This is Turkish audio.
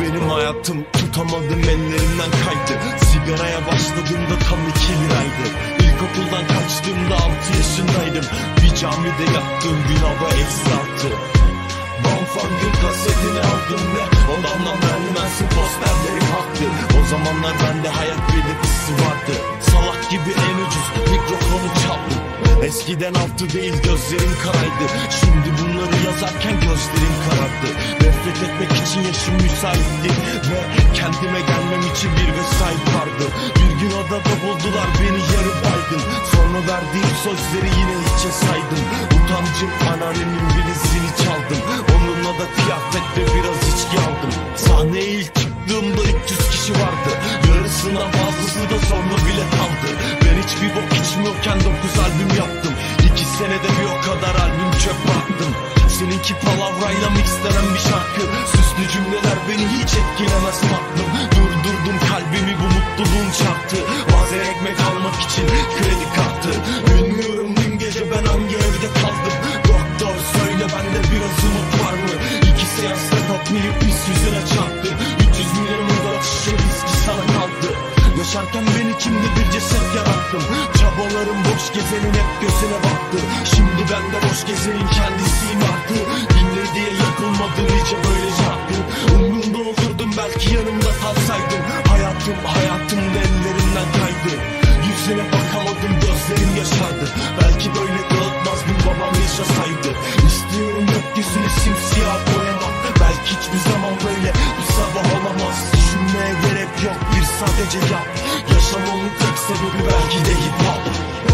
benim hayatım Tutamadım ellerimden kaydı. Sigaraya başladığımda tam iki liraydı İlkokuldan kaçtığımda altı yaşındaydım. Bir camide yattığım gün hava eksi altı kasetini aldım ve Odamdan vermezsin posterlerim haktı O zamanlar bende hayat belirtisi vardı. Salak gibi en ucuz mikrofonu çaldım Eskiden altı değil gözlerim karaydı Şimdi bunları yazarken gözlerim karardı. Etmek için yaşım müsaitti Ve kendime gelmem için bir vesait vardı. Bir gün adada buldular beni yarı baygın Sonra verdiğim sözleri yine hiçe saydım. Utancım anneannemin birisini çaldım. Onunla da kıyafet ve biraz içki aldım. Sahneye ilk çıktığımda 300 kişi vardı. Yarısından fazlası da sonra bile kaldı. Ben hiçbir bok içmiyorken 9 albüm yaptım. 2 senede bir o kadar albüm çöp baktım Seninki palavrayla mixlenen bir şarkı. Süslü cümleler beni hiç etkilemez baktım Durdurdum kalbimi bu mutluluğun çarptı Bazen ekmek almak için kredi kartı. Bilmiyorum dün gece ben hangi evde kaldım. Doktor söyle bende biraz umut var mı? İki seansta tatmayıp pis yüzüne çarptı? 300 milyonun da şişe riski sana kaldı. Yaşarken ceset yarattım Çabalarım boş gezenin hep gözüne baktı. Şimdi ben de boş gezenin kendisiyim artık Dinle diye yapılmadı nice böyle şarkı Umrumda olurdum belki yanımda kalsaydım. Hayatım hayatım da ellerimden kaydı. Yüzüne bakamadım gözlerim yaşardı. Belki böyle dağıtmazdım babam yaşasaydı. İstiyorum gökyüzünü simsiyah boyamak Belki hiçbir zaman böyle bir sabah olamaz. Düşünmeye gerek yok sadece yap. Yaşamamın tek sebebi belki de hip hop.